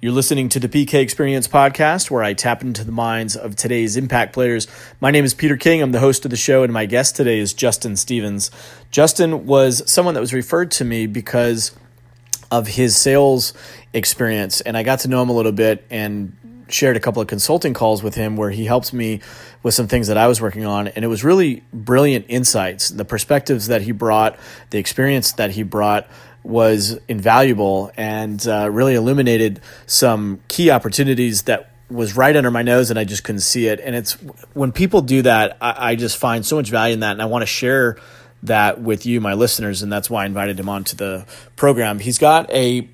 You're listening to the PK Experience podcast, where I tap into the minds of today's impact players. My name is Peter King. I'm the host of the show, and my guest today is Justin Stephens. Justin was someone that was referred to me because of his sales experience, and I got to know him a little bit and shared a couple of consulting calls with him where he helped me with some things that I was working on. And it was really brilliant insights, the perspectives that he brought, the experience that he brought was invaluable and uh, really illuminated some key opportunities that was right under my nose and I just couldn't see it. And it's when people do that, I, I just find so much value in that. And I want to share that with you, my listeners. And that's why I invited him onto the program. He's got a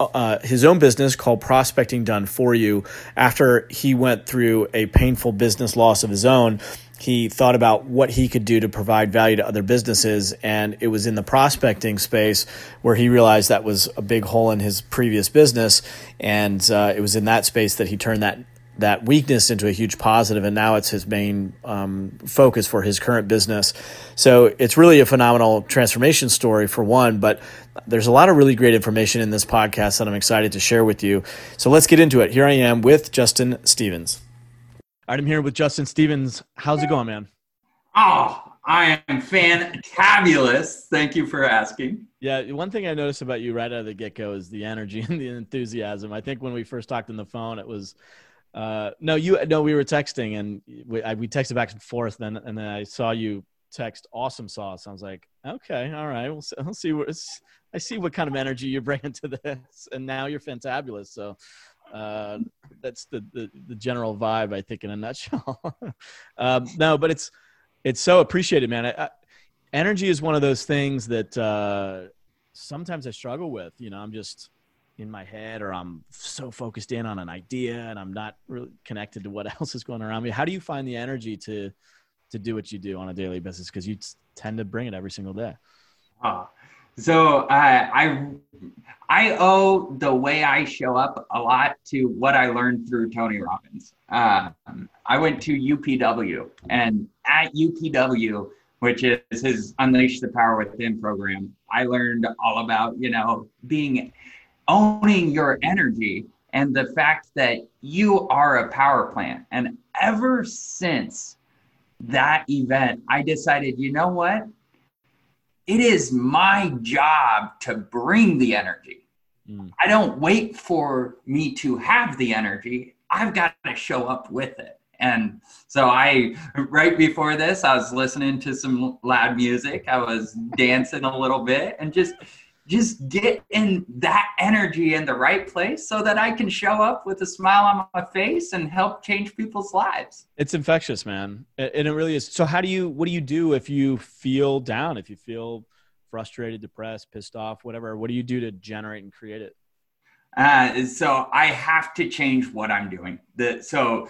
uh, his own business called Prospecting Done For You. After he went through a painful business loss of his own, he thought about what he could do to provide value to other businesses. And it was in the prospecting space where he realized that was a big hole in his previous business. And uh, it was in that space that he turned that that weakness into a huge positive, and now it's his main um, focus for his current business. So it's really a phenomenal transformation story for one, but there's a lot of really great information in this podcast that I'm excited to share with you. So let's get into it. Here I am with Justin Stephens. All right, I'm here with Justin Stephens. How's it going, man? Oh, I am fantabulous. Thank you for asking. Yeah, one thing I noticed about you right out of the get go is the energy and the enthusiasm. I think when we first talked on the phone, it was uh, no, you no, we were texting and we, I, we texted back and forth. Then and then I saw you text awesome sauce. I was like, okay, all right, we'll, we'll see what I see what kind of energy you're bringing to this, and now you're fantabulous. So uh, that's the, the, the general vibe, I think, in a nutshell. um, no, but it's it's so appreciated, man. I, I, energy is one of those things that uh, sometimes I struggle with. You know, I'm just in my head, or I'm so focused in on an idea, and I'm not really connected to what else is going around me. How do you find the energy to to do what you do on a daily basis? Because you tend to bring it every single day. Ah, so uh, I I owe the way I show up a lot to what I learned through Tony Robbins. Um, I went to UPW, and at UPW, which is his Unleash the Power Within program, I learned all about you know being owning your energy and the fact that you are a power plant. And ever since that event, I decided, you know what? It is my job to bring the energy. Mm. I don't wait for me to have the energy. I've got to show up with it. And so I, right before this, I was listening to some loud music. I was dancing a little bit and just just get in that energy in the right place so that I can show up with a smile on my face and help change people's lives. It's infectious, man. And it really is. So how do you what do you do if you feel down, if you feel frustrated, depressed, pissed off, whatever? What do you do to generate and create it? Uh, so I have to change what I'm doing. The so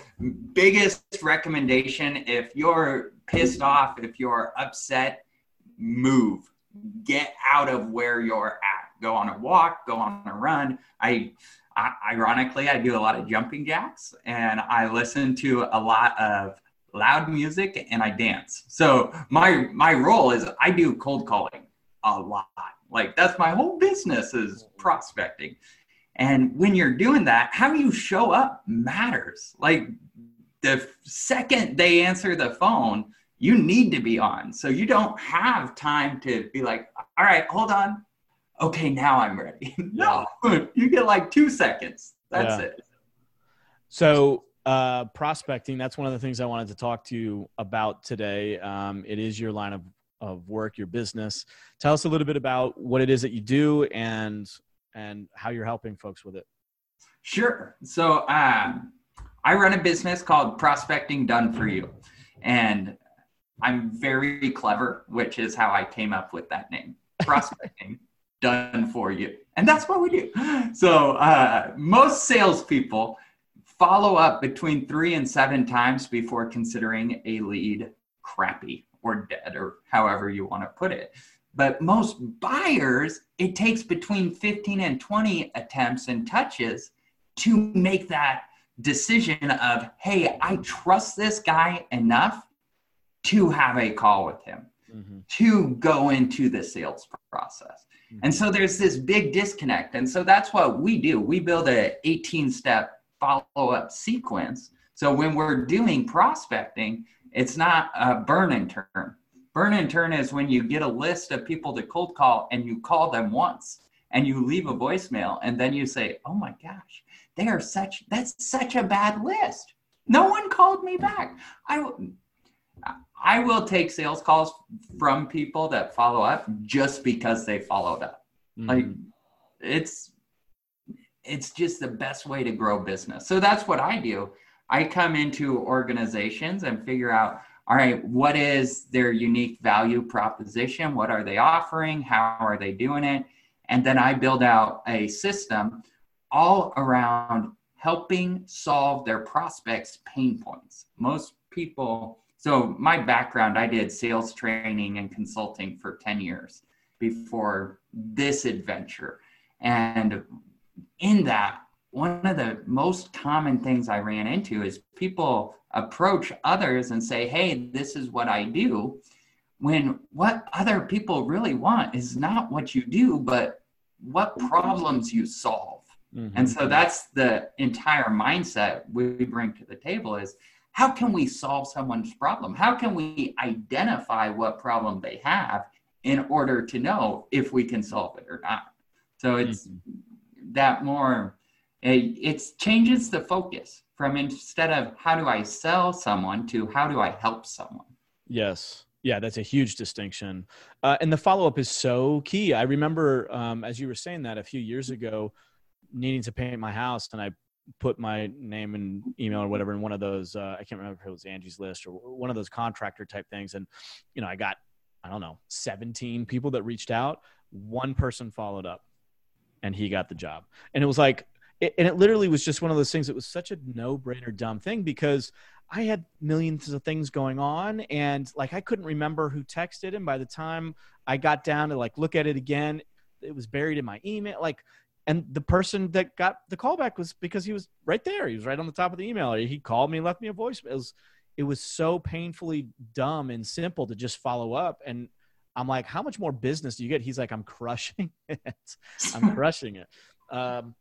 biggest recommendation if you're pissed off, if you're upset, move get out of where you're at. Go on a walk, go on a run. I, I ironically, I do a lot of jumping jacks and I listen to a lot of loud music and I dance. So my my role is I do cold calling a lot. Like that's my whole business is prospecting. And when you're doing that, how you show up matters. Like the second they answer the phone, you need to be on. So you don't have time to be like, all right, hold on. Okay, now I'm ready. no, you get like two seconds. That's yeah. it. So, uh, prospecting, that's one of the things I wanted to talk to you about today. Um, it is your line of, of work, your business. Tell us a little bit about what it is that you do and and how you're helping folks with it. Sure. So, um, I run a business called Prospecting Done for You. And I'm very clever, which is how I came up with that name. Prospecting done for you. And that's what we do. So uh, most salespeople follow up between three and seven times before considering a lead crappy or dead or however you want to put it. But most buyers, it takes between 15 and 20 attempts and touches to make that decision of, hey, I trust this guy enough to have a call with him. mm-hmm. to go into the sales process. Mm-hmm. And so there's this big disconnect. And so that's what we do. We build a 18 step follow up sequence. So when we're doing prospecting, it's not a burn and turn. Burn and turn is when you get a list of people to cold call and you call them once and you leave a voicemail and then you say, "Oh my gosh, they are such that's such a bad list. No one called me back." I I will take sales calls from people that follow up just because they followed up. Mm-hmm. Like it's it's just the best way to grow business. So that's what I do. I come into organizations and figure out all right, what is their unique value proposition? What are they offering? How are they doing it? And then I build out a system all around helping solve their prospects' pain points. Most people, so my background, I did sales training and consulting for 10 years before this adventure. And in that, one of the most common things I ran into is people approach others and say, Hey, this is what I do. When what other people really want is not what you do, but what problems you solve. Mm-hmm. And so that's the entire mindset we bring to the table is how can we solve someone's problem? How can we identify what problem they have in order to know if we can solve it or not? So it's mm-hmm. that more it changes the focus from instead of how do I sell someone to how do I help someone. Yes. Yeah, that's a huge distinction. Uh, and the follow up is so key. I remember, um, as you were saying that a few years ago, needing to paint my house, and I put my name and email or whatever in one of those. Uh, I can't remember if it was Angie's List or one of those contractor type things. And, you know, I got, I don't know, 17 people that reached out. One person followed up and he got the job. And it was like, it, and it literally was just one of those things that was such a no-brainer dumb thing because I had millions of things going on and like I couldn't remember who texted and by the time I got down to like look at it again it was buried in my email like and the person that got the callback was because he was right there. He was right on the top of the email. He called me and left me a voice it was, it was so painfully dumb and simple to just follow up. And I'm like how much more business do you get? He's like I'm crushing it. I'm crushing it. Um,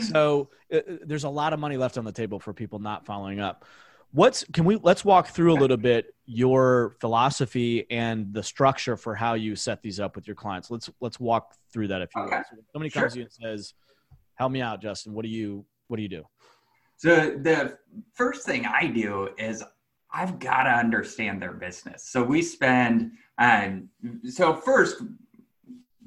so uh, uh, there's a lot of money left on the table for people not following up what's can we let's walk through a little bit your philosophy and the structure for how you set these up with your clients. Let's let's walk through that if you okay. will so somebody sure. comes to you and says help me out justin. What do you what do you do? So the first thing i do is i've got to understand their business. So we spend um, so first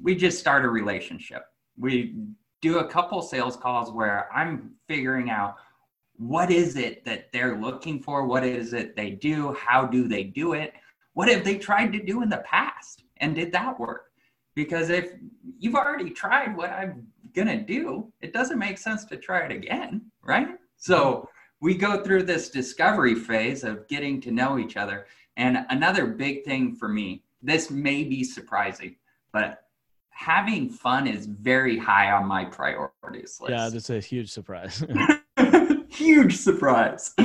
we just start a relationship. We do a couple sales calls where I'm figuring out what is it that they're looking for? What is it they do? How do they do it? What have they tried to do in the past? And did that work? Because if you've already tried what I'm going to do, it doesn't make sense to try it again, right? So we go through this discovery phase of getting to know each other. And another big thing for me, this may be surprising, but having fun is very high on my priorities list. Yeah, that's a huge surprise. huge surprise.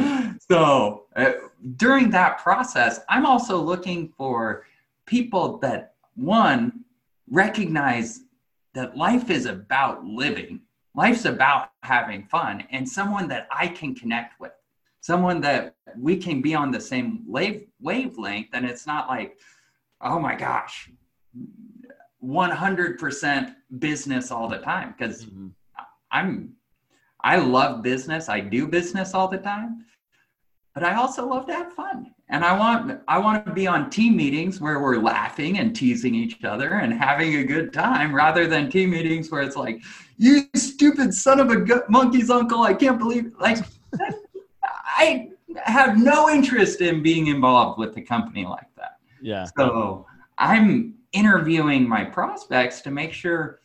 So uh, during that process, I'm also looking for people that one recognize that life is about living. Life's about having fun and someone that I can connect with. Someone that we can be on the same wave wavelength and it's not like, oh my gosh, 100% business all the time because mm-hmm. I'm I love business. I do business all the time. But I also love to have fun. And I want I want to be on team meetings where we're laughing and teasing each other and having a good time rather than team meetings where it's like, "You stupid son of a monkey's uncle, I can't believe like I have no interest in being involved with a company like that. Yeah. So I'm interviewing my prospects to make sure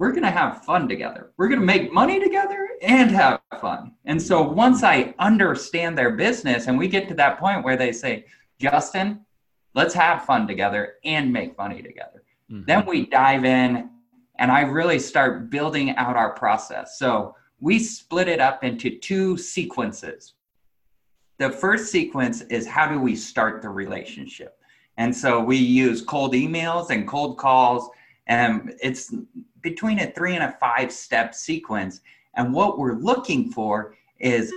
we're going to have fun together. We're going to make money together and have fun. And so once I understand their business and we get to that point where they say, Justin, let's have fun together and make money together. Mm-hmm. Then we dive in and I really start building out our process. So we split it up into two sequences. The first sequence is how do we start the relationship? And so we use cold emails and cold calls. And it's between a three and a five step sequence. And what we're looking for is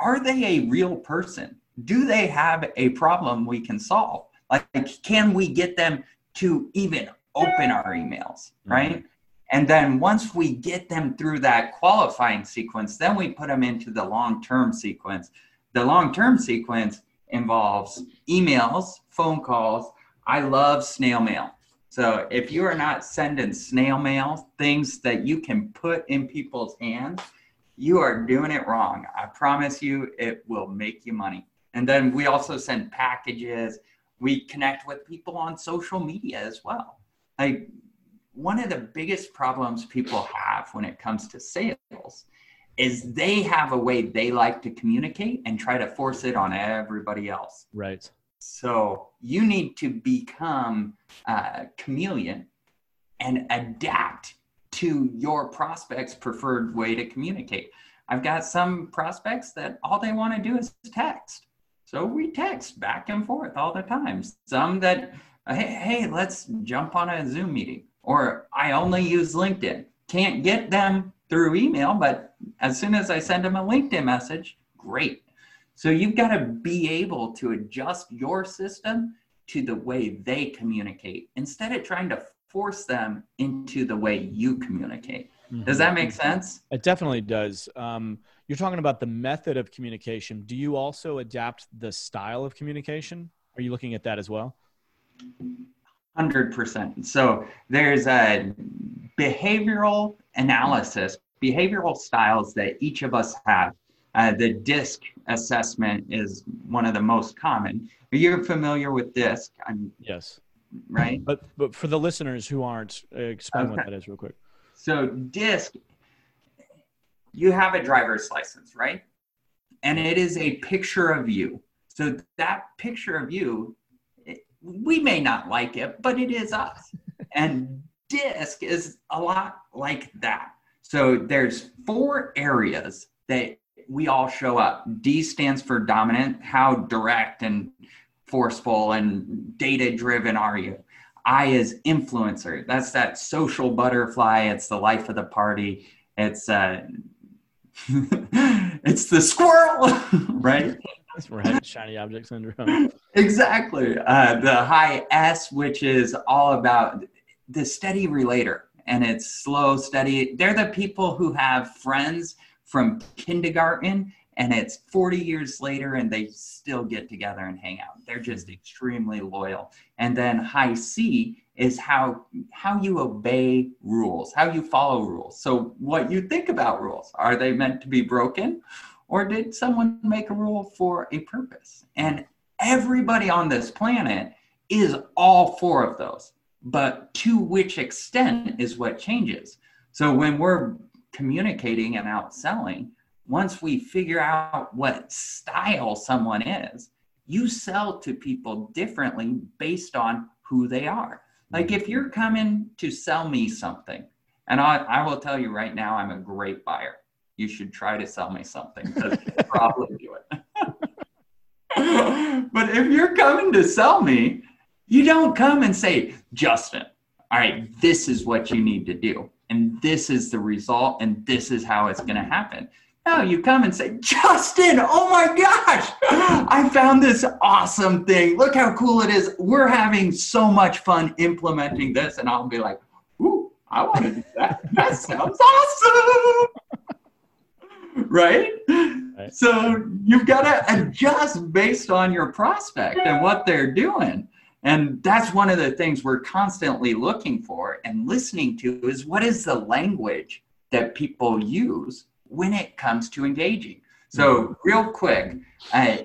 are they a real person? Do they have a problem we can solve? Like, can we get them to even open our emails, mm-hmm. right? Mm-hmm. And then once we get them through that qualifying sequence, then we put them into the long term sequence. The long term sequence involves emails, phone calls. I love snail mail. So if you are not sending snail mail, things that you can put in people's hands, you are doing it wrong. I promise you, it will make you money. And then we also send packages. We connect with people on social media as well. Like one of the biggest problems people have when it comes to sales is they have a way they like to communicate and try to force it on everybody else. Right. So you need to become a chameleon and adapt to your prospects' preferred way to communicate. I've got some prospects that all they want to do is text. So we text back and forth all the time. Some that, hey, hey, let's jump on a Zoom meeting. Or I only use LinkedIn. Can't get them through email, but as soon as I send them a LinkedIn message, great. So you've got to be able to adjust your system to the way they communicate instead of trying to force them into the way you communicate. Mm-hmm. Does that make sense? It definitely does. Um, you're talking about the method of communication. Do you also adapt the style of communication? Are you looking at that as well? 100%. So there's a behavioral analysis, behavioral styles that each of us have. Uh, the DISC assessment is one of the most common. Are you familiar with DISC? I'm, yes. Right. But but for the listeners who aren't, uh, explain okay. what that is real quick. So DISC, you have a driver's license, right? And it is a picture of you. So that picture of you, we may not like it, but it is us. and DISC is a lot like that. So there's four areas that we all show up. D stands for dominant. How direct and forceful and data driven are you? I is influencer. That's that social butterfly. It's the life of the party. It's uh, it's the squirrel, right? That's right. Shiny object syndrome. exactly. Uh, the high S, which is all about the steady relator, and it's slow, steady. They're the people who have friends from kindergarten and it's 40 years later and they still get together and hang out. They're just extremely loyal. And then high c is how how you obey rules how you follow rules. So what you think about rules are they meant to be broken or did someone make a rule for a purpose? And everybody on this planet is all four of those but to which extent is what changes. So when we're communicating and outselling once we figure out what style someone is, you sell to people differently based on who they are. Like if you're coming to sell me something, and I, I will tell you right now, I'm a great buyer. You should try to sell me something because you probably do it. but if you're coming to sell me, you don't come and say, Justin, all right, this is what you need to do. And this is the result, and this is how it's going to happen. No, you come and say, Justin, oh my gosh, I found this awesome thing. Look how cool it is. We're having so much fun implementing this. And I'll be like, ooh, I want to do that. That sounds awesome. right? right? So you've got to adjust based on your prospect and what they're doing. And that's one of the things we're constantly looking for and listening to is what is the language that people use when it comes to engaging. So, mm-hmm. real quick, uh,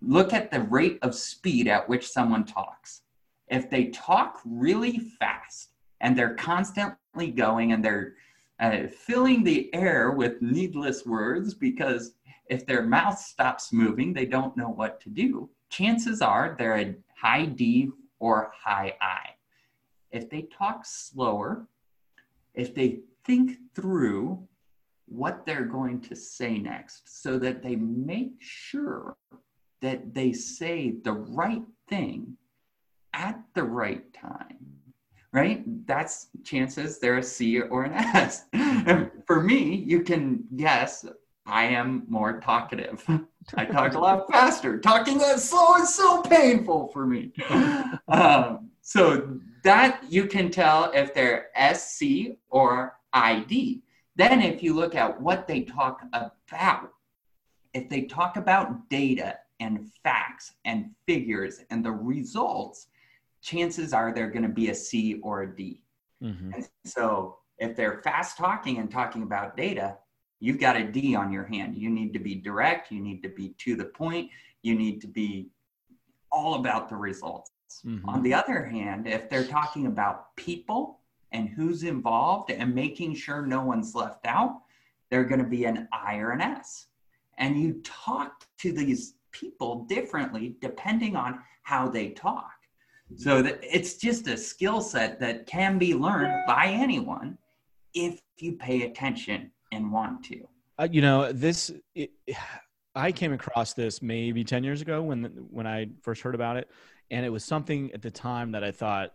look at the rate of speed at which someone talks. If they talk really fast and they're constantly going and they're uh, filling the air with needless words because if their mouth stops moving, they don't know what to do. Chances are they're a high D or high I. If they talk slower, if they think through what they're going to say next so that they make sure that they say the right thing at the right time, right? That's chances they're a C or an S. For me, you can guess I am more talkative. I talk a lot faster. Talking that slow is so painful for me. Um, so that you can tell if they're SC or ID. Then, if you look at what they talk about, if they talk about data and facts and figures and the results, chances are they're going to be a C or a D. Mm-hmm. so, if they're fast talking and talking about data, you've got a D on your hand. You need to be direct, you need to be to the point, you need to be all about the results. Mm-hmm. On the other hand, if they're talking about people and who's involved and making sure no one's left out, they're going to be an I or an S. And you talk to these people differently depending on how they talk. So that it's just a skill set that can be learned by anyone if you pay attention and want to. Uh, you know, this it, I came across this maybe 10 years ago when when I first heard about it and it was something at the time that I thought,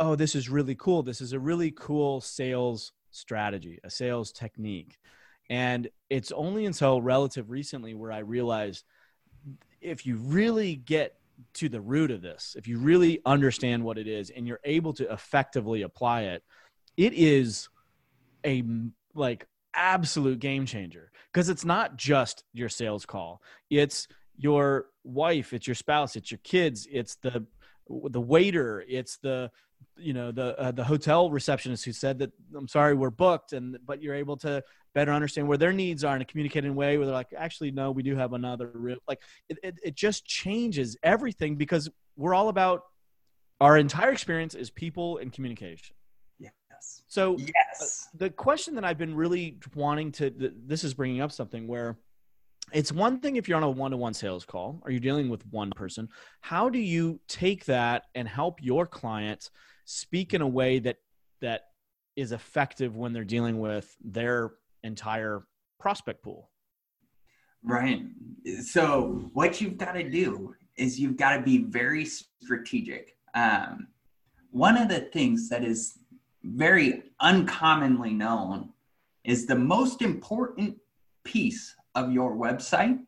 "Oh, this is really cool. This is a really cool sales strategy, a sales technique." And it's only until relative recently where I realized if you really get to the root of this, if you really understand what it is and you're able to effectively apply it, it is a like absolute game changer because it's not just your sales call. It's your wife, it's your spouse, it's your kids, it's the the waiter, it's the you know the uh, the hotel receptionist who said that I'm sorry we're booked and but you're able to better understand where their needs are in a communicating way where they're like actually no we do have another room like it, it, it just changes everything because we're all about our entire experience is people and communication Yes. So yes, uh, the question that I've been really wanting to th- this is bringing up something where it's one thing if you're on a one-to-one sales call or you're dealing with one person. How do you take that and help your client speak in a way that that is effective when they're dealing with their entire prospect pool? Right. So what you've got to do is you've got to be very strategic. Um, one of the things that is very uncommonly known is the most important piece of your website.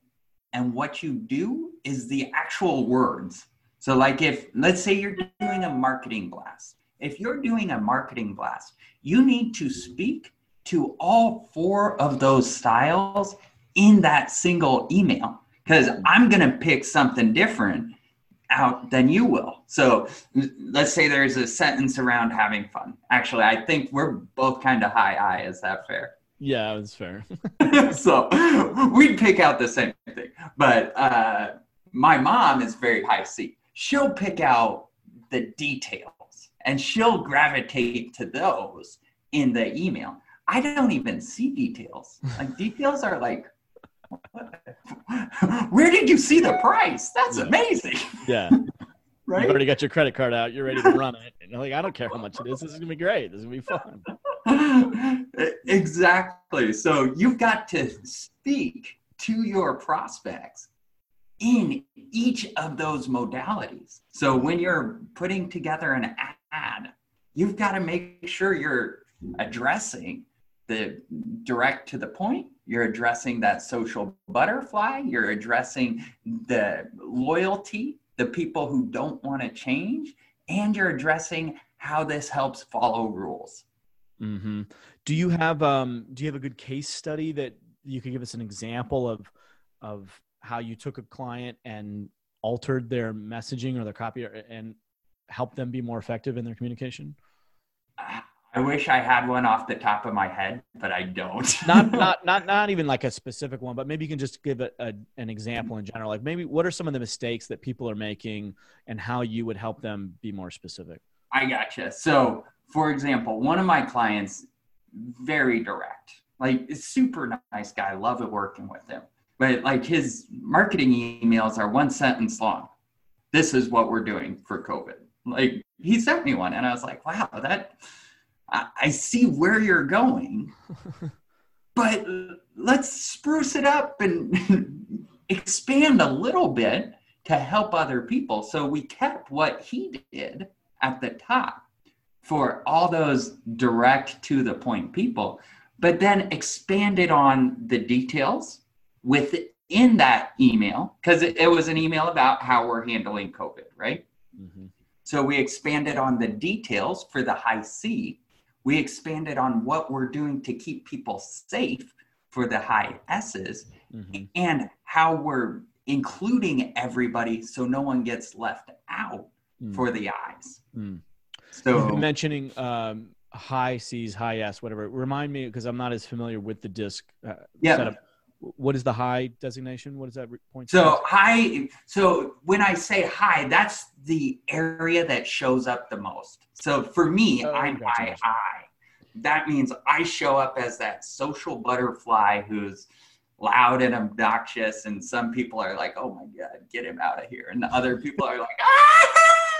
And what you do is the actual words. So, like if, let's say you're doing a marketing blast, if you're doing a marketing blast, you need to speak to all four of those styles in that single email. Because I'm going to pick something different out than you will. So let's say there's a sentence around having fun. Actually, I think we're both kind of high I. Is that fair? Yeah, it's fair. so we'd pick out the same thing. But uh, my mom is very high C. She'll pick out the details and she'll gravitate to those in the email. I don't even see details. Like details are like Where did you see the price? That's yeah. amazing. Yeah. right? You've already got your credit card out. You're ready to run it. And you're like, I don't care how much it is. This is going to be great. This is going to be fun. exactly. So you've got to speak to your prospects in each of those modalities. So when you're putting together an ad, you've got to make sure you're addressing the direct to the point. You're addressing that social butterfly. You're addressing the loyalty the people who don't want to change and you're addressing how this helps follow rules. Mm-hmm. do you have um, do you have a good case study that you could give us an example of of how you took a client and altered their messaging or their copy and help them be more effective in their communication? Uh, I wish I had one off the top of my head, but I don't. not not not not even like a specific one, but maybe you can just give a, a, an example in general. Like maybe what are some of the mistakes that people are making, and how you would help them be more specific. I gotcha. So, for example, one of my clients, very direct, like super nice guy. Love it working with him, but like his marketing emails are one sentence long. This is what we're doing for COVID. Like he sent me one, and I was like, wow, that I, see where you're going, but let's spruce it up and expand a little bit to help other people. So we kept what he did at the top for all those direct to the point people, but then expanded on the details within that email because it, it, was an email about how we're handling COVID, right? Mm-hmm. So we expanded on the details for the high C. We expanded on what we're doing to keep people safe for the high S's mm-hmm. and how we're including everybody so no one gets left out mm. for the eyes. Mm. So mentioning um, high C's, high S, whatever. Remind me because I'm not as familiar with the disc uh, yeah. setup. What is the high designation? What does that point? So high. So when I say high, that's the area that shows up the most. So for me, oh, I'm high high. That means I show up as that social butterfly who's loud and obnoxious, and some people are like, "Oh my god, get him out of here," and the other people are like, "Ah,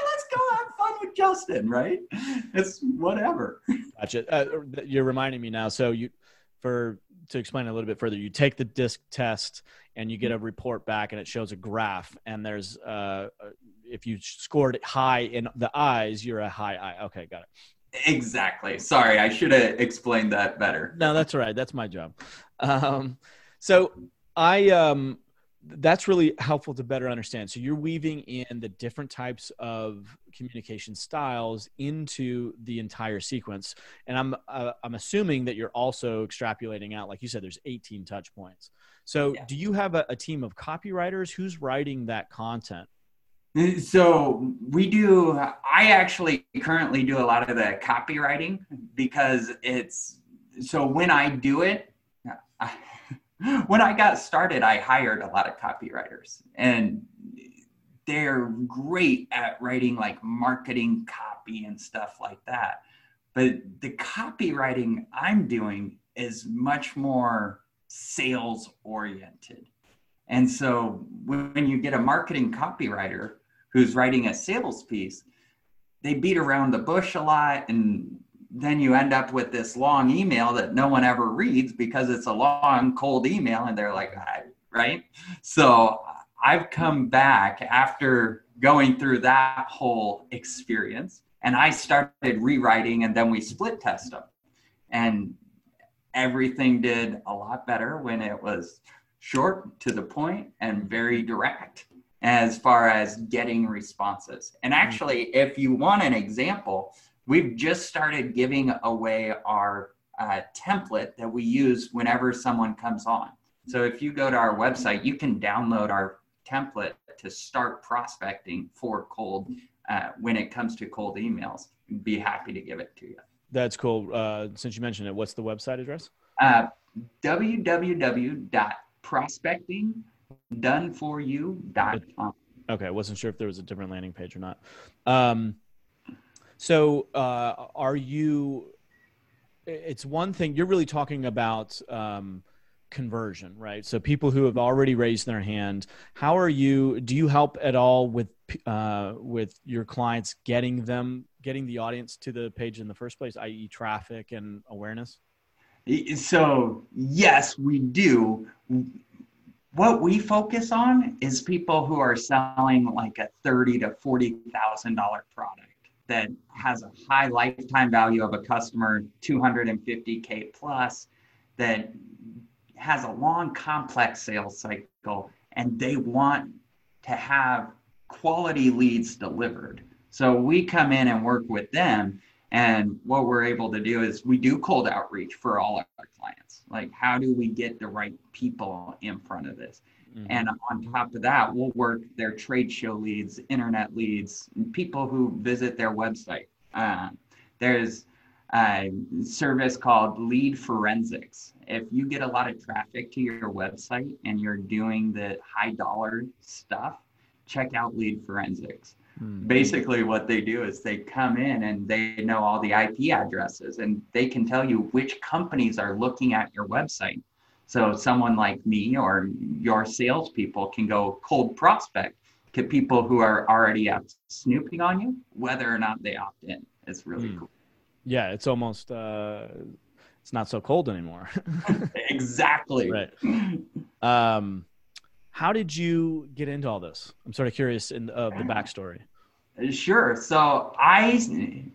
let's go have fun with Justin." Right? It's whatever. Gotcha. Uh, you're reminding me now. So you, for to explain a little bit further, you take the disc test and you get a report back, and it shows a graph, and there's uh, if you scored high in the eyes, you're a high I. Okay, got it. Exactly. Sorry, I should have explained that better. No, that's all right. That's my job. Um, so I um that's really helpful to better understand. So you're weaving in the different types of communication styles into the entire sequence, and I'm uh, I'm assuming that you're also extrapolating out, like you said, there's 18 touch points. So yeah. do you have a, a team of copywriters who's writing that content? So we do. I actually currently do a lot of the copywriting because it's so when I do it. I, when I got started, I hired a lot of copywriters and they're great at writing like marketing copy and stuff like that. But the copywriting I'm doing is much more sales oriented. And so when you get a marketing copywriter who's writing a sales piece, they beat around the bush a lot and then you end up with this long email that no one ever reads because it's a long cold email and they're like right? So i've come back after going through that whole experience and i started rewriting and then we split test them and everything did a lot better when it was short to the point and very direct as far as getting responses and actually if you want an example we've just started giving away our uh, template that we use whenever someone comes on. So if you go to our website, you can download our template to start prospecting for cold uh, when it comes to cold emails. We'd be happy to give it to you. That's cool. Uh, since you mentioned it, what's the website address? Uh, www.prospectingdoneforyou.com. Okay, I wasn't sure if there was a different landing page or not. Um, so, uh, are you? It's one thing you're really talking about um, conversion, right? So, people who have already raised their hand. How are you? Do you help at all with uh, with your clients getting them getting the audience to the page in the first place, i.e., traffic and awareness? So, yes, we do what we focus on is people who are selling like a thirty to forty thousand dollar product that has a high lifetime value of a customer, 250K plus, that has a long, complex sales cycle, and they want to have quality leads delivered. So we come in and work with them. And what we're able to do is we do cold outreach for all our clients. Like, how do we get the right people in front of this? Mm-hmm. And on top of that, we'll work their trade show leads, internet leads, people who visit their website. Uh, there's a service called Lead Forensics. If you get a lot of traffic to your website and you're doing the high dollar stuff, check out Lead Forensics. Mm-hmm. Basically, what they do is they come in and they know all the IP addresses and they can tell you which companies are looking at your website so someone like me or your salespeople can go cold prospect to people who are already out snooping on you, whether or not they opt in. It's really mm. cool. Yeah, it's almost uh, it's not so cold anymore. exactly. Right. Um, How did you get into all this? I'm sort of curious in of the backstory. Sure. So I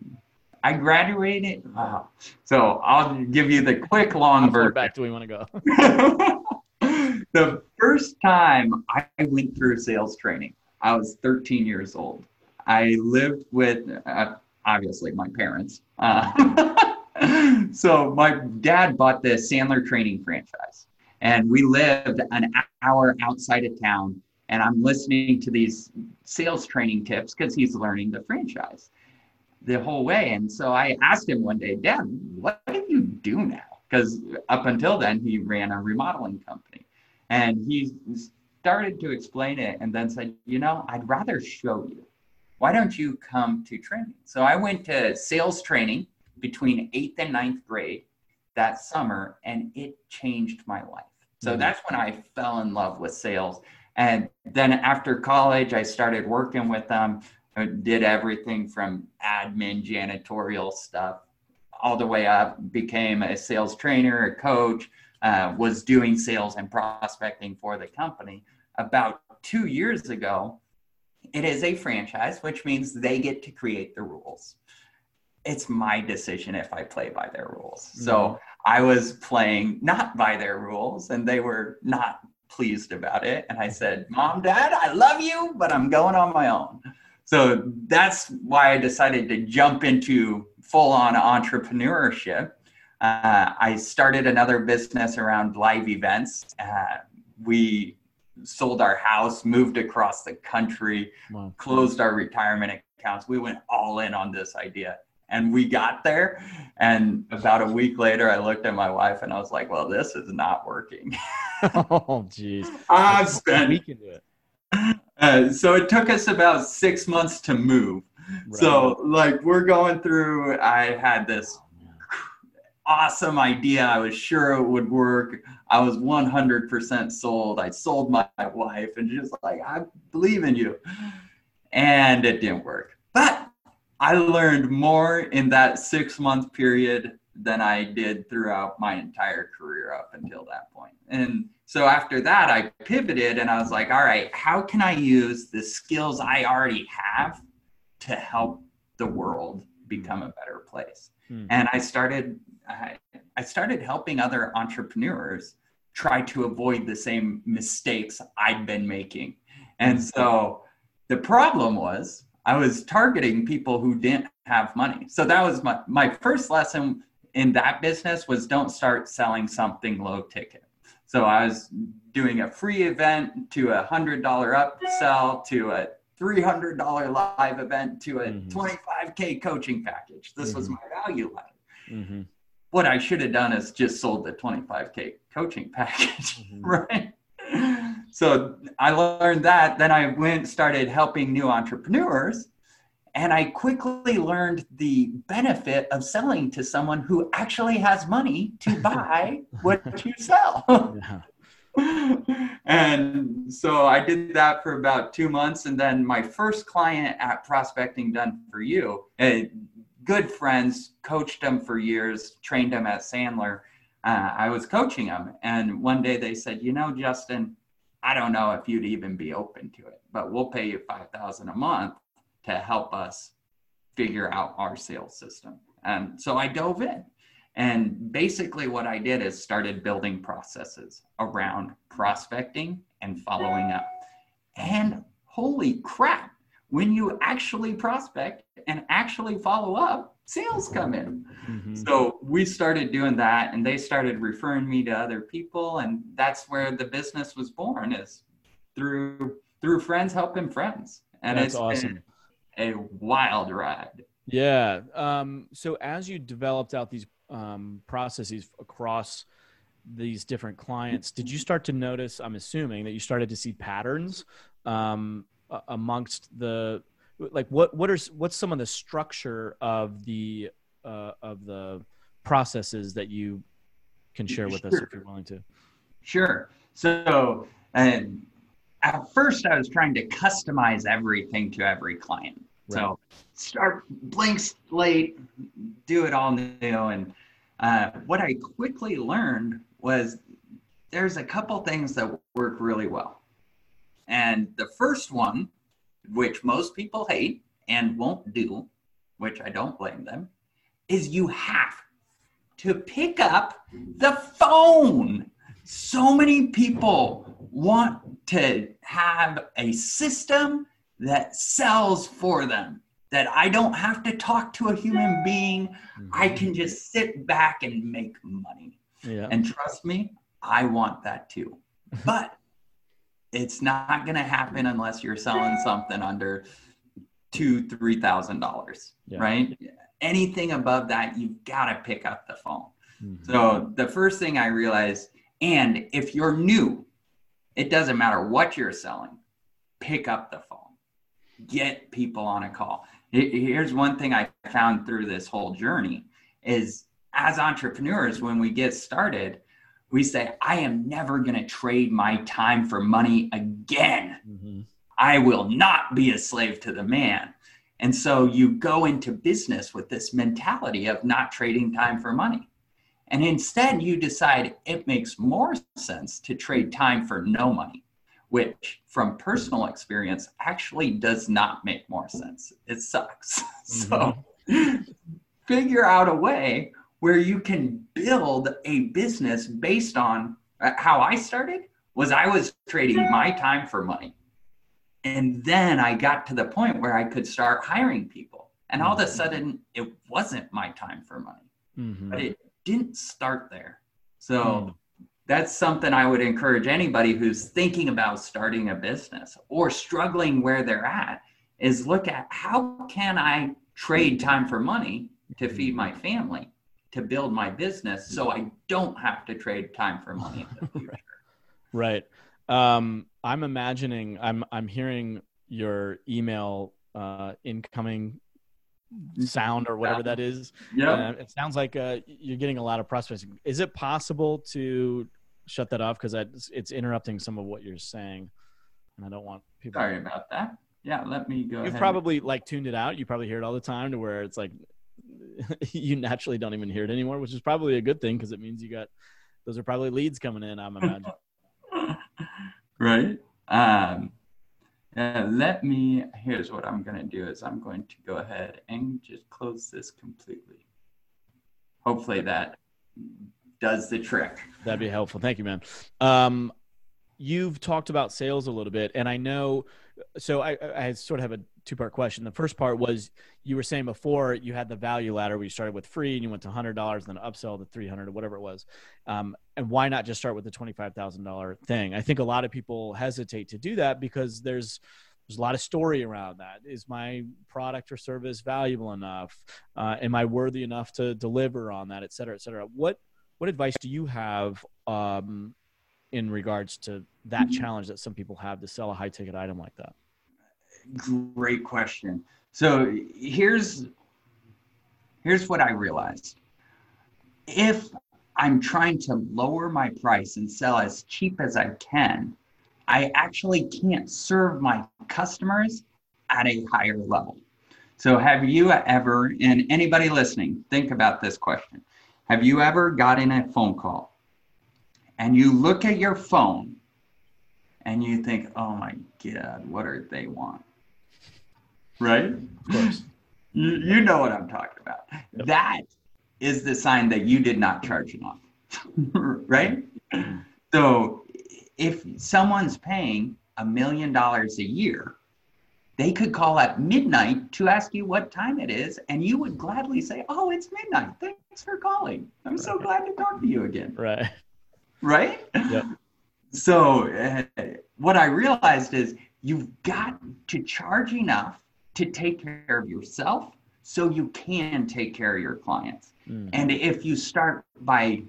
I graduated. Wow. So I'll give you the quick long version. back do we want to go? the first time I went through sales training, I was 13 years old. I lived with uh, obviously my parents. Uh, so my dad bought the Sandler training franchise, and we lived an hour outside of town. And I'm listening to these sales training tips because he's learning the franchise the whole way. And so I asked him one day, Dad, what do you do now? Because up until then, he ran a remodeling company. And he started to explain it and then said, You know, I'd rather show you. Why don't you come to training? So I went to sales training between eighth and ninth grade that summer, and it changed my life. So Mhm. that's when I fell in love with sales. And then after college, I started working with them. I did everything from admin, janitorial stuff, all the way up. Became a sales trainer, a coach. Uh, was doing sales and prospecting for the company. About two years ago, it is a franchise, which means they get to create the rules. It's my decision if I play by their rules. So I was playing not by their rules, and they were not pleased about it. And I said, Mom, Dad, I love you, but I'm going on my own. So that's why I decided to jump into full on entrepreneurship. Uh, I started another business around live events. Uh, we sold our house, moved across the country, Wow. closed our retirement accounts. We went all in on this idea. And we got there. And about a week later, I looked at my wife and I was like, well, this is not working. oh, jeez. I've spent. week into it. Uh, so it took us about six months to move. right. So, like, we're going through, I had this awesome idea. I was sure it would work. I was 100% sold. I sold my wife and just like, I believe in you. And it didn't work. I learned more in that six month period than I did throughout my entire career up until that point. And so after that, I pivoted and I was like, all right, how can I use the skills I already have to help the world become a better place? Hmm. And I started, I, I started helping other entrepreneurs try to avoid the same mistakes I'd been making. And so the problem was I was targeting people who didn't have money. So that was my, my first lesson in that business was don't start selling something low ticket. So I was doing a free event to a hundred dollar upsell to a three hundred dollar live event to a Mhm. 25k coaching package. This was Mhm. my value ladder. Mm-hmm. What I should have done is just sold the 25k coaching package, Mhm. right? So I learned that. Then I went started helping new entrepreneurs, and I quickly learned the benefit of selling to someone who actually has money to buy what you sell. Yeah. and so I did that for about two months. And then my first client at Prospecting Done for You, good friends, coached them for years, trained them at Sandler. Uh, I was coaching them. And one day they said, You know, Justin, I don't know if you'd even be open to it, but we'll pay you 5000 a month to help us figure out our sales system. And so I dove in. And basically, what I did is started building processes around prospecting and following up. And holy crap, when you actually prospect and actually follow up, sales come in. Mhm. So we started doing that, and they started referring me to other people, and that's where the business was born. Is through through friends helping friends, and That's it's awesome. been a wild ride. Yeah. Um, so as you developed out these um, processes across these different clients, did you start to notice? I'm assuming that you started to see patterns um, amongst the like what what are what's some of the structure of the uh, of the processes that you can share with us if you're willing to. Sure. So, and at first, I was trying to customize everything to every client. So, start blank slate, do it all new. And uh, what I quickly learned was there's a couple things that work really well. And the first one, which most people hate and won't do, which I don't blame them, is you have to pick up the phone. So many people want to have a system that sells for them, that I don't have to talk to a human being. Mm-hmm. I can just sit back and make money. Yeah. And trust me, I want that too. But it's not going to happen unless you're selling something under two, three thousand dollars, right? Anything above that, you've got to pick up the phone. Mm-hmm. So the first thing I realized, and if you're new, it doesn't matter what you're selling, pick up the phone, get people on a call. Here's one thing I found through this whole journey is as entrepreneurs, when we get started, we say, I am never going to trade my time for money again. Mm-hmm. I will not be a slave to the man. And so you go into business with this mentality of not trading time for money. And instead, you decide it makes more sense to trade time for no money, which, from personal experience, actually does not make more sense. It sucks. Mm-hmm. so, figure out a way where you can build a business based on uh, how I started was I was trading my time for money. And then I got to the point where I could start hiring people. And all of a mm-hmm. sudden it wasn't my time for money. Mm-hmm. But it didn't start there. So mm. that's something I would encourage anybody who's thinking about starting a business or struggling where they're at is look at how can I trade time for money to feed my family? To build my business so I don't have to trade time for money in the future. right. Um, I'm imagining I'm I'm hearing your email uh, incoming sound or whatever that is. Yeah. It sounds like uh, you're getting a lot of prospects. Is it possible to shut that off because it's interrupting some of what you're saying, and I don't want people. Sorry about that. Yeah, let me go. You've probably like tuned it out. You probably hear it all the time to where it's like you naturally don't even hear it anymore, which is probably a good thing because it means you got those are probably leads coming in. I'm imagining. right. Um, uh, let me. Here's what I'm going to do: is I'm going to go ahead and just close this completely. Hopefully that does the trick. That'd be helpful. Thank you, man. Um, you've talked about sales a little bit, and I know. So I, I sort of have a two part question. The first part was you were saying before you had the value ladder where you started with free and you went to hundred dollars, then upsell to three hundred or whatever it was. Um, and why not just start with the twenty five thousand dollar thing? I think a lot of people hesitate to do that because there's there's a lot of story around that. Is my product or service valuable enough? Uh, am I worthy enough to deliver on that, et cetera, et cetera? What what advice do you have um, in regards to that mm-hmm. challenge that some people have to sell a high ticket item like that? Great question. So here's here's what I realized. If I'm trying to lower my price and sell as cheap as I can, I actually can't serve my customers at a higher level. So have you ever, and anybody listening, think about this question. Have you ever gotten a phone call and you look at your phone and you think, oh my God, what are they want? Right? Of course. You, you know what I'm talking about. Yep. That is the sign that you did not charge enough, right? So if someone's paying a million dollars a year, they could call at midnight to ask you what time it is, and you would gladly say, Oh, it's midnight. Thanks for calling. I'm right. so glad to talk to you again. Right. Right? Yep. So, uh, what I realized is you've got to charge enough to take care of yourself so you can take care of your clients. Mm-hmm. And if you start by,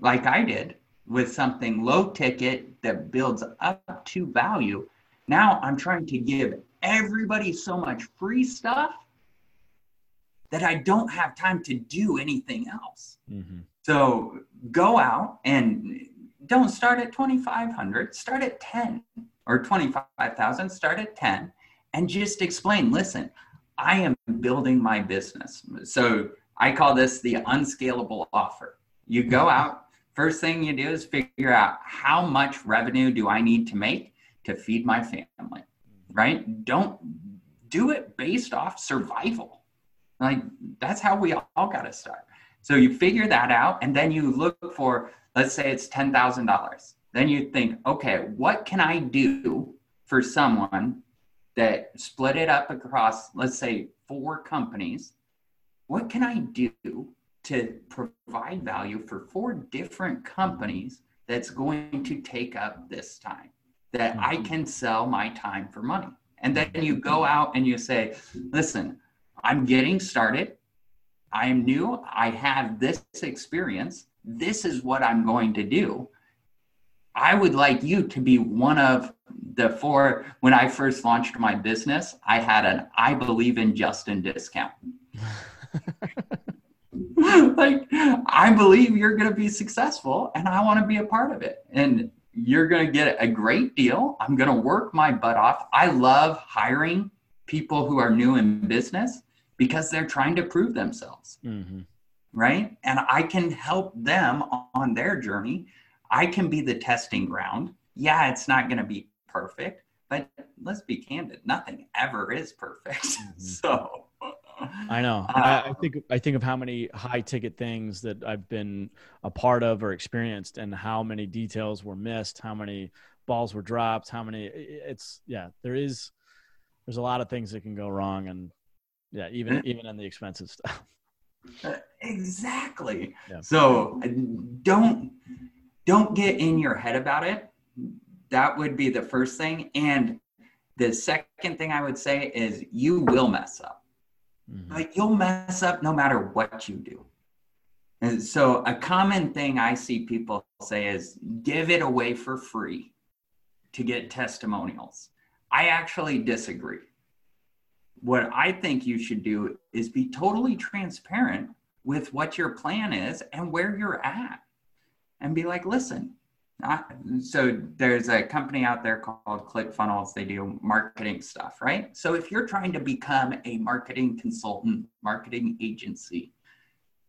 like I did, with something low ticket that builds up to value, now I'm trying to give everybody so much free stuff that I don't have time to do anything else. Mm-hmm. So go out and don't start at 2,500, start at 10 or 25,000, start at 10 and just explain listen, I am building my business. So I call this the unscalable offer. You go mm-hmm. out, first thing you do is figure out how much revenue do I need to make to feed my family, right? Don't do it based off survival. Like that's how we all got to start. So you figure that out, and then you look for, let's say it's ten thousand dollars. Then you think, okay, what can I do for someone that split it up across, let's say, four companies? What can I do to provide value for four different companies that's going to take up this time that I mm-hmm. can sell my time for money? And then you go out and you say, listen, I'm getting started. I'm new. I have this experience. This is what I'm going to do. I would like you to be one of the four. When I first launched my business, I had an I believe in Justin discount. like, I believe you're going to be successful and I want to be a part of it. And you're going to get a great deal. I'm going to work my butt off. I love hiring people who are new in business because they're trying to prove themselves. Mm-hmm. Right. And I can help them on their journey. I can be the testing ground. Yeah, it's not going to be perfect, but let's be candid. Nothing ever is perfect. Mm-hmm. so I know. Uh, I, I, think I think of how many high ticket things that I've been a part of or experienced, and how many details were missed, how many balls were dropped, how many. It's yeah. There is there's a lot of things that can go wrong, and yeah, even even in the expensive stuff. Uh, exactly. Yeah. So don't don't get in your head about it. That would be the first thing, and the second thing I would say is you will mess up Mm-hmm. Like you'll mess up no matter what you do. And so a common thing I see people say is give it away for free to get testimonials. I actually disagree. What I think you should do is be totally transparent with what your plan is and where you're at. And be like, listen, so there's a company out there called ClickFunnels. They do marketing stuff, right? So if you're trying to become a marketing consultant, marketing agency,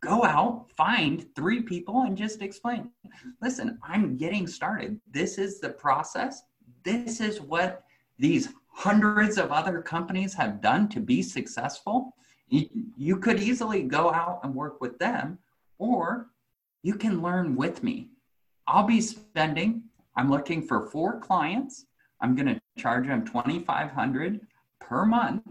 go out, find three people and just explain, listen, I'm getting started. This is the process. This is what these hundreds of other companies have done to be successful. You, you could easily go out and work with them, or you can learn with me I'll be spending, I'm looking for four clients. I'm going to charge them 2500 per month.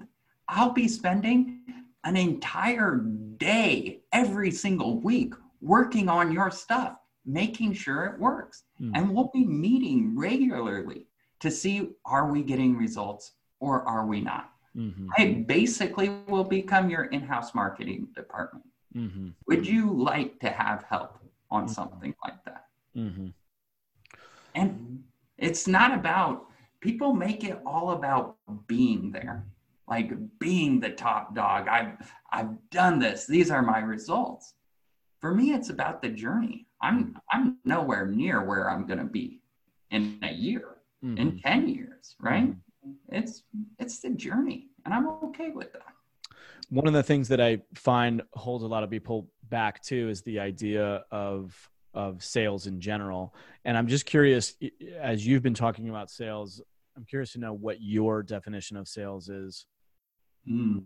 I'll be spending an entire day every single week working on your stuff, making sure it works. Mm. And we'll be meeting regularly to see are we getting results or are we not? Mm-hmm. I basically will become your in house marketing department. Mm-hmm. Would you like to have help on mm-hmm. something like that? Mm-hmm. And it's not about, people make it all about being there, like being the top dog. I've, I've done this. These are my results. For me, it's about the journey. I'm, I'm nowhere near where I'm going to be in a year, mm-hmm. in 10 years, right? Mm-hmm. It's, it's the journey and I'm okay with that. One of the things that I find holds a lot of people back too is the idea of of sales in general. And I'm just curious, as you've been talking about sales, I'm curious to know what your definition of sales is. Mm.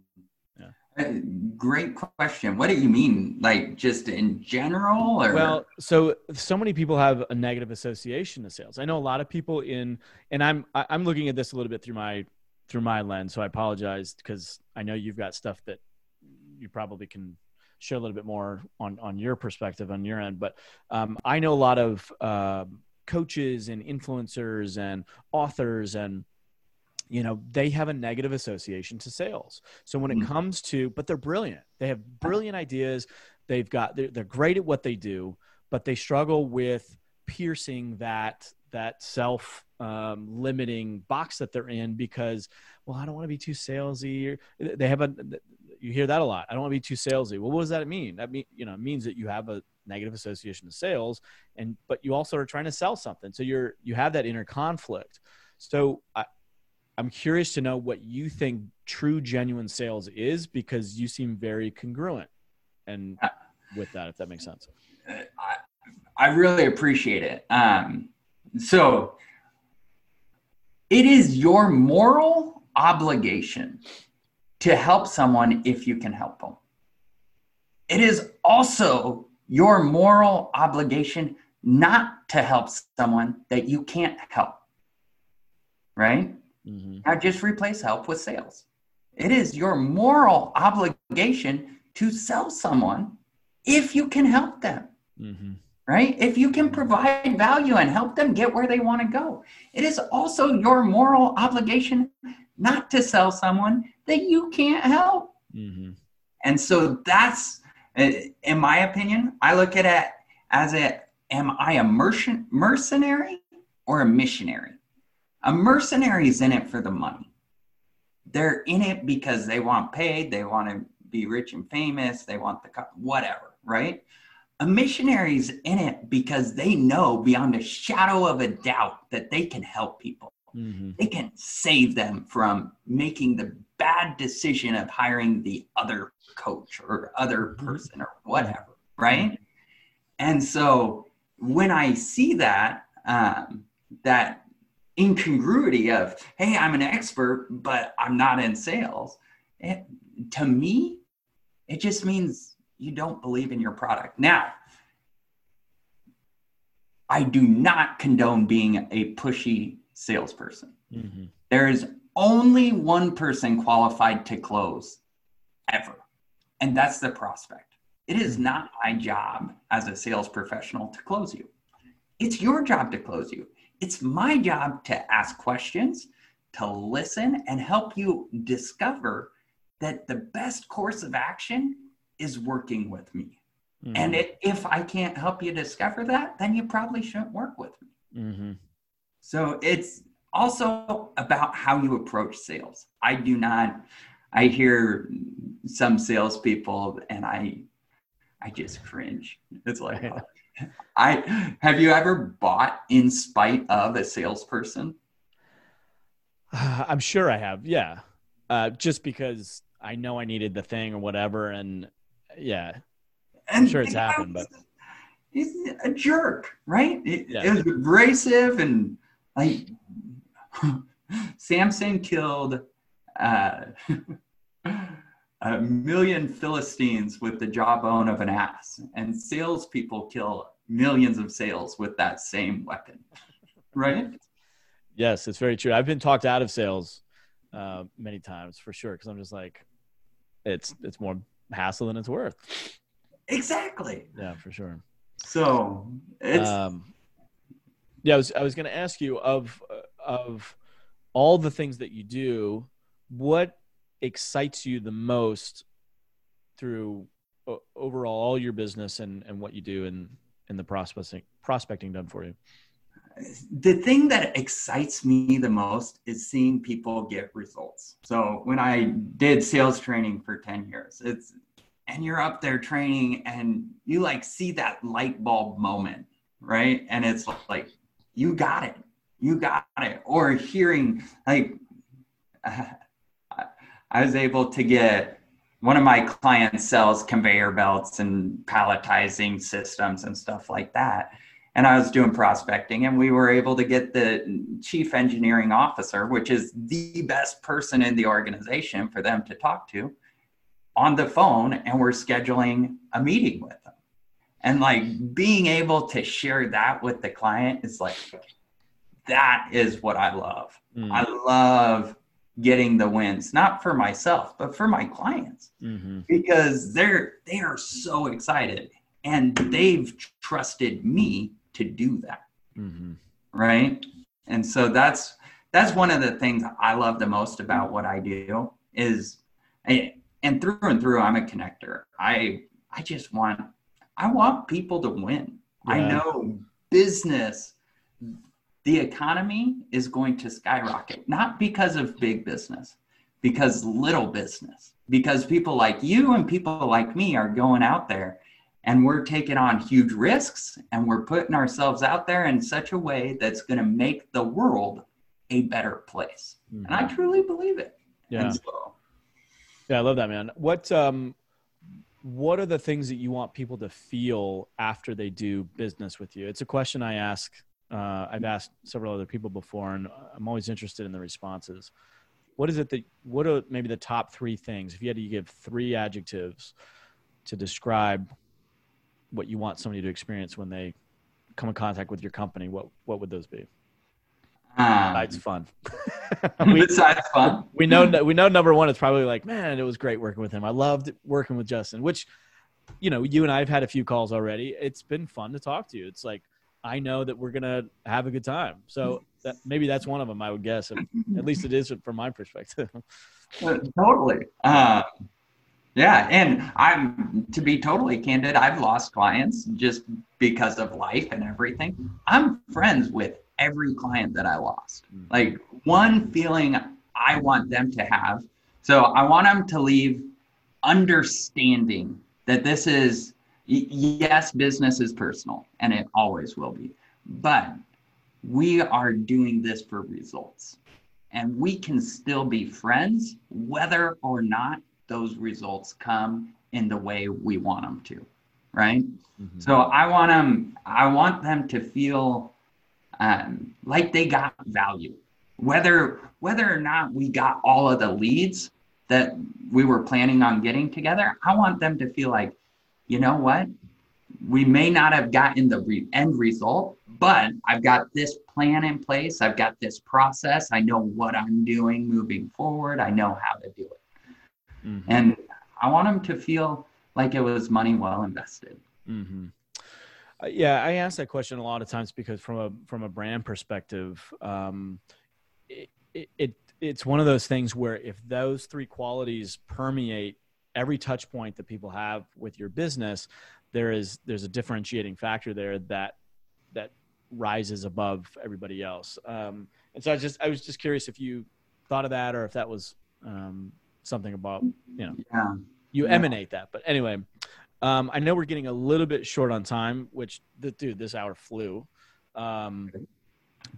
Yeah. Uh, great question. What do you mean? Like just in general or Well, so so many people have a negative association to sales. I know a lot of people in and I'm I'm looking at this a little bit through my through my lens, so I apologize because I know you've got stuff that you probably can share a little bit more on on your perspective on your end. But um, I know a lot of uh, coaches and influencers and authors and you know they have a negative association to sales so when it mm-hmm. comes to but they're brilliant they have brilliant ideas they've got they're, they're great at what they do but they struggle with piercing that that self um, limiting box that they're in because well i don't want to be too salesy they have a you hear that a lot. I don't want to be too salesy. Well, what does that mean? That mean you know means that you have a negative association to sales, and but you also are trying to sell something. So you're you have that inner conflict. So I, I'm curious to know what you think true genuine sales is because you seem very congruent and with that, if that makes sense. I, I really appreciate it. Um, so it is your moral obligation to help someone if you can help them. It is also your moral obligation not to help someone that you can't help. Right? Mm-hmm. Now just replace help with sales. It is your moral obligation to sell someone if you can help them. Mm-hmm. Right? If you can provide value and help them get where they want to go. It is also your moral obligation not to sell someone that you can't help. Mm-hmm. And so that's, uh, in my opinion, I look at it as a, am I a mercenary or a missionary? A mercenary is in it for the money. They're in it because they want paid, they want to be rich and famous, they want the whatever, right? A missionary is in it because they know beyond a shadow of a doubt that they can help people. Mm-hmm. They can save them from making the bad decision of hiring the other coach or other mm-hmm. person or whatever, right? And so when I see that, um, that incongruity of, hey, I'm an expert, but I'm not in sales, it, to me, it just means you don't believe in your product. Now, I do not condone being a pushy salesperson. Mm-hmm. There is only one person qualified to close ever, and that's the prospect. It is mm-hmm. not my job as a sales professional to close you. It's your job to close you. It's my job to ask questions, to listen, and help you discover that the best course of action is working with me. Mm-hmm. And it, if I can't help you discover that, then you probably shouldn't work with me. Mm-hmm. So it's also about how you approach sales. I do not, I hear some salespeople and I, I just cringe. It's like, I have you ever bought in spite of a salesperson? I'm sure I have. Yeah. Uh, just because I know I needed the thing or whatever. And yeah, and I'm sure it's happened, but he's a jerk, right? It, yeah. it was abrasive and like Samson killed uh, a million Philistines with the jawbone of an ass, and salespeople kill millions of sales with that same weapon, right? Yes, it's very true. I've been talked out of sales uh, many times for sure because I'm just like, it's it's more hassle than it's worth. Exactly. Yeah, for sure. So it's um, yeah, I was I was going to ask you of of all the things that you do, what excites you the most through overall all your business and and what you do in in the prospecting prospecting done for you? The thing that excites me the most is seeing people get results. So when I did sales training for 10 years, it's and you're up there training and you like see that light bulb moment, right? And it's like you got it. You got it. Or hearing like uh, i was able to get one of my clients sells conveyor belts and palletizing systems and stuff like that. And i was doing prospecting and we were able to get the chief engineering officer which is the best person in the organization for them to talk to on the phone and we're scheduling a meeting with and like being able to share that with the client is like that is what I love. Mm. I love getting the wins, not for myself, but for my clients, mm-hmm. because they're they are so excited and they've trusted me to do that. Mm-hmm. Right. And so that's that's one of the things I love the most about what I do is and through and through I'm a connector. I I just want I want people to win. Yeah. I know business the economy is going to skyrocket, not because of big business, because little business, because people like you and people like me are going out there and we're taking on huge risks and we're putting ourselves out there in such a way that's going to make the world a better place. Mm-hmm. And I mm-hmm. truly believe it. Yeah. So, yeah, I love that, man. What, um, what are the things that you want people to feel after they do business with you? It's a question I ask uh, I've asked several other people before, and I'm always interested in the responses. What is it that, what are maybe the top three things? If you had to give three adjectives to describe what you want somebody to experience when they come in contact with your company, what, what would those be? Um, besides fun. we, besides fun. we know we know number one is probably like, man, it was great working with him. I loved working with Justin, which, you know, you and I have had a few calls already. It's been fun to talk to you. It's like I know that we're gonna have a good time. So that, maybe that's one of them. I would guess. At least it is from my perspective. totally. Uh, yeah, and I'm to be totally candid. I've lost clients just because of life and everything. I'm friends with every client that I lost. Mm. Like one feeling I want them to have. So I want them to leave understanding that this is yes, business is personal and it always will be, but we are doing this for results. And we can still be friends whether or not those results come in the way we want them to. Right. Mm-hmm. So I want them, I want them to feel um, like they got value. Whether whether or not we got all of the leads that we were planning on getting together, I want them to feel like, you know what, we may not have gotten the re- end result, but I've got this plan in place. I've got this process. I know what I'm doing moving forward. I know how to do it. Mm-hmm. And I want them to feel like it was money well invested. Mm-hmm. Uh, yeah, I ask that question a lot of times because from a from a brand perspective, um, it, it, it it's one of those things where if those three qualities permeate every touch point that people have with your business, there is there's a differentiating factor there that that rises above everybody else. Um, and so I just I was just curious if you thought of that or if that was um, something about you know yeah. you yeah. emanate that. But anyway, um, I know we're getting a little bit short on time, which, the, dude, this hour flew. Um,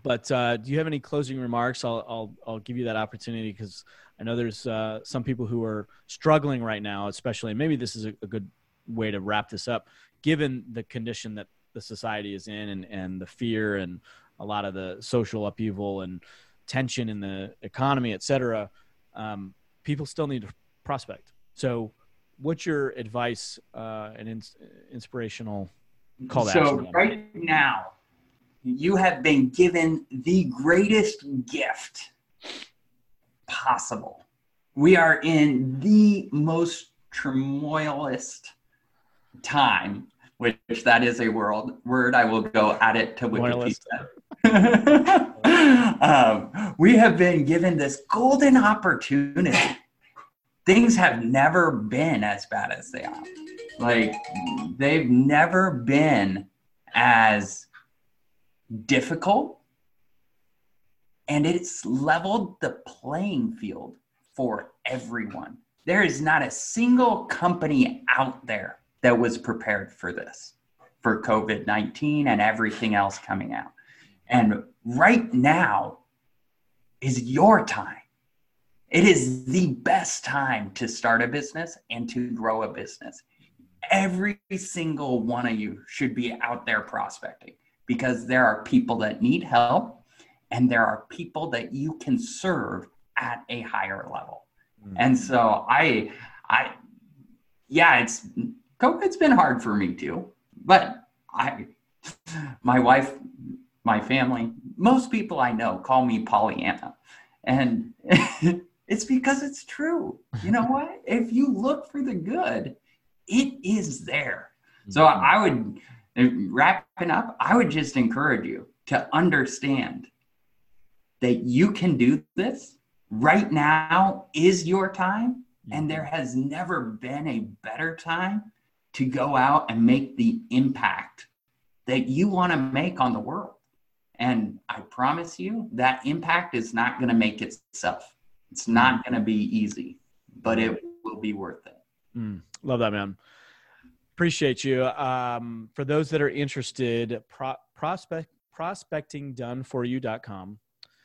but uh, do you have any closing remarks? I'll, I'll, I'll give you that opportunity because I know there's uh, some people who are struggling right now, especially. maybe this is a, a, good way to wrap this up, given the condition that the society is in and, and the fear and a lot of the social upheaval and tension in the economy, et cetera. Um, people still need to prospect. So, what's your advice uh, and ins- inspirational call to so action? So right now, you have been given the greatest gift possible. We are in the most turmoilist time, which that is a world word. I will go add it to Wikipedia. um, we have been given this golden opportunity things have never been as bad as they are. Like they've never been as difficult and it's leveled the playing field for everyone. There is not a single company out there that was prepared for this, for COVID 19 and everything else coming out. And right now is your time it is the best time to start a business and to grow a business. Every single one of you should be out there prospecting because there are people that need help and there are people that you can serve at a higher level. Mm-hmm. And so I I yeah, it's COVID's been hard for me too. But I my wife, my family, most people I know call me Pollyanna. And It's because it's true. You know what? If you look for the good, it is there. So mm-hmm. I would, wrapping up, I would just encourage you to understand that you can do this. Right now is your time, and there mm-hmm. has never been a better time to go out and make the impact that you want to make on the world. And I promise you that impact is not going to make itself. It's not going to be easy, but it will be worth it. Mm, love that, man. Appreciate you. Um, for those that are interested, pro- prospect prospectingdoneforyou.com.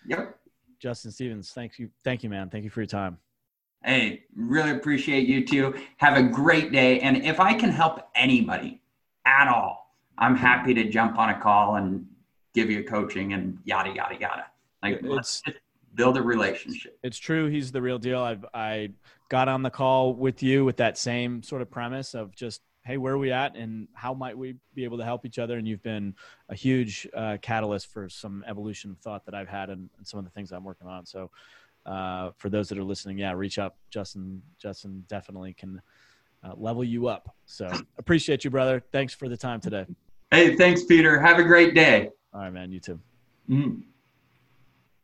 Yep. Justin Stephens, thank you. Thank you, man. Thank you for your time. Hey, really appreciate you too. Have a great day. And if I can help anybody at all, I'm happy to jump on a call and give you coaching and yada yada yada. Like It's- let's just build a relationship. It's true. He's the real deal. I've I got on the call with you with that same sort of premise of just, hey, where are we at, and how might we be able to help each other? And you've been a huge uh, catalyst for some evolution of thought that I've had and, and some of the things I'm working on. So, uh, for those that are listening, yeah, reach out. Justin, Justin definitely can uh, level you up. So, appreciate you, brother. Thanks for the time today. Hey, thanks, Peter. Have a great day. All right, man. You too. Mhm.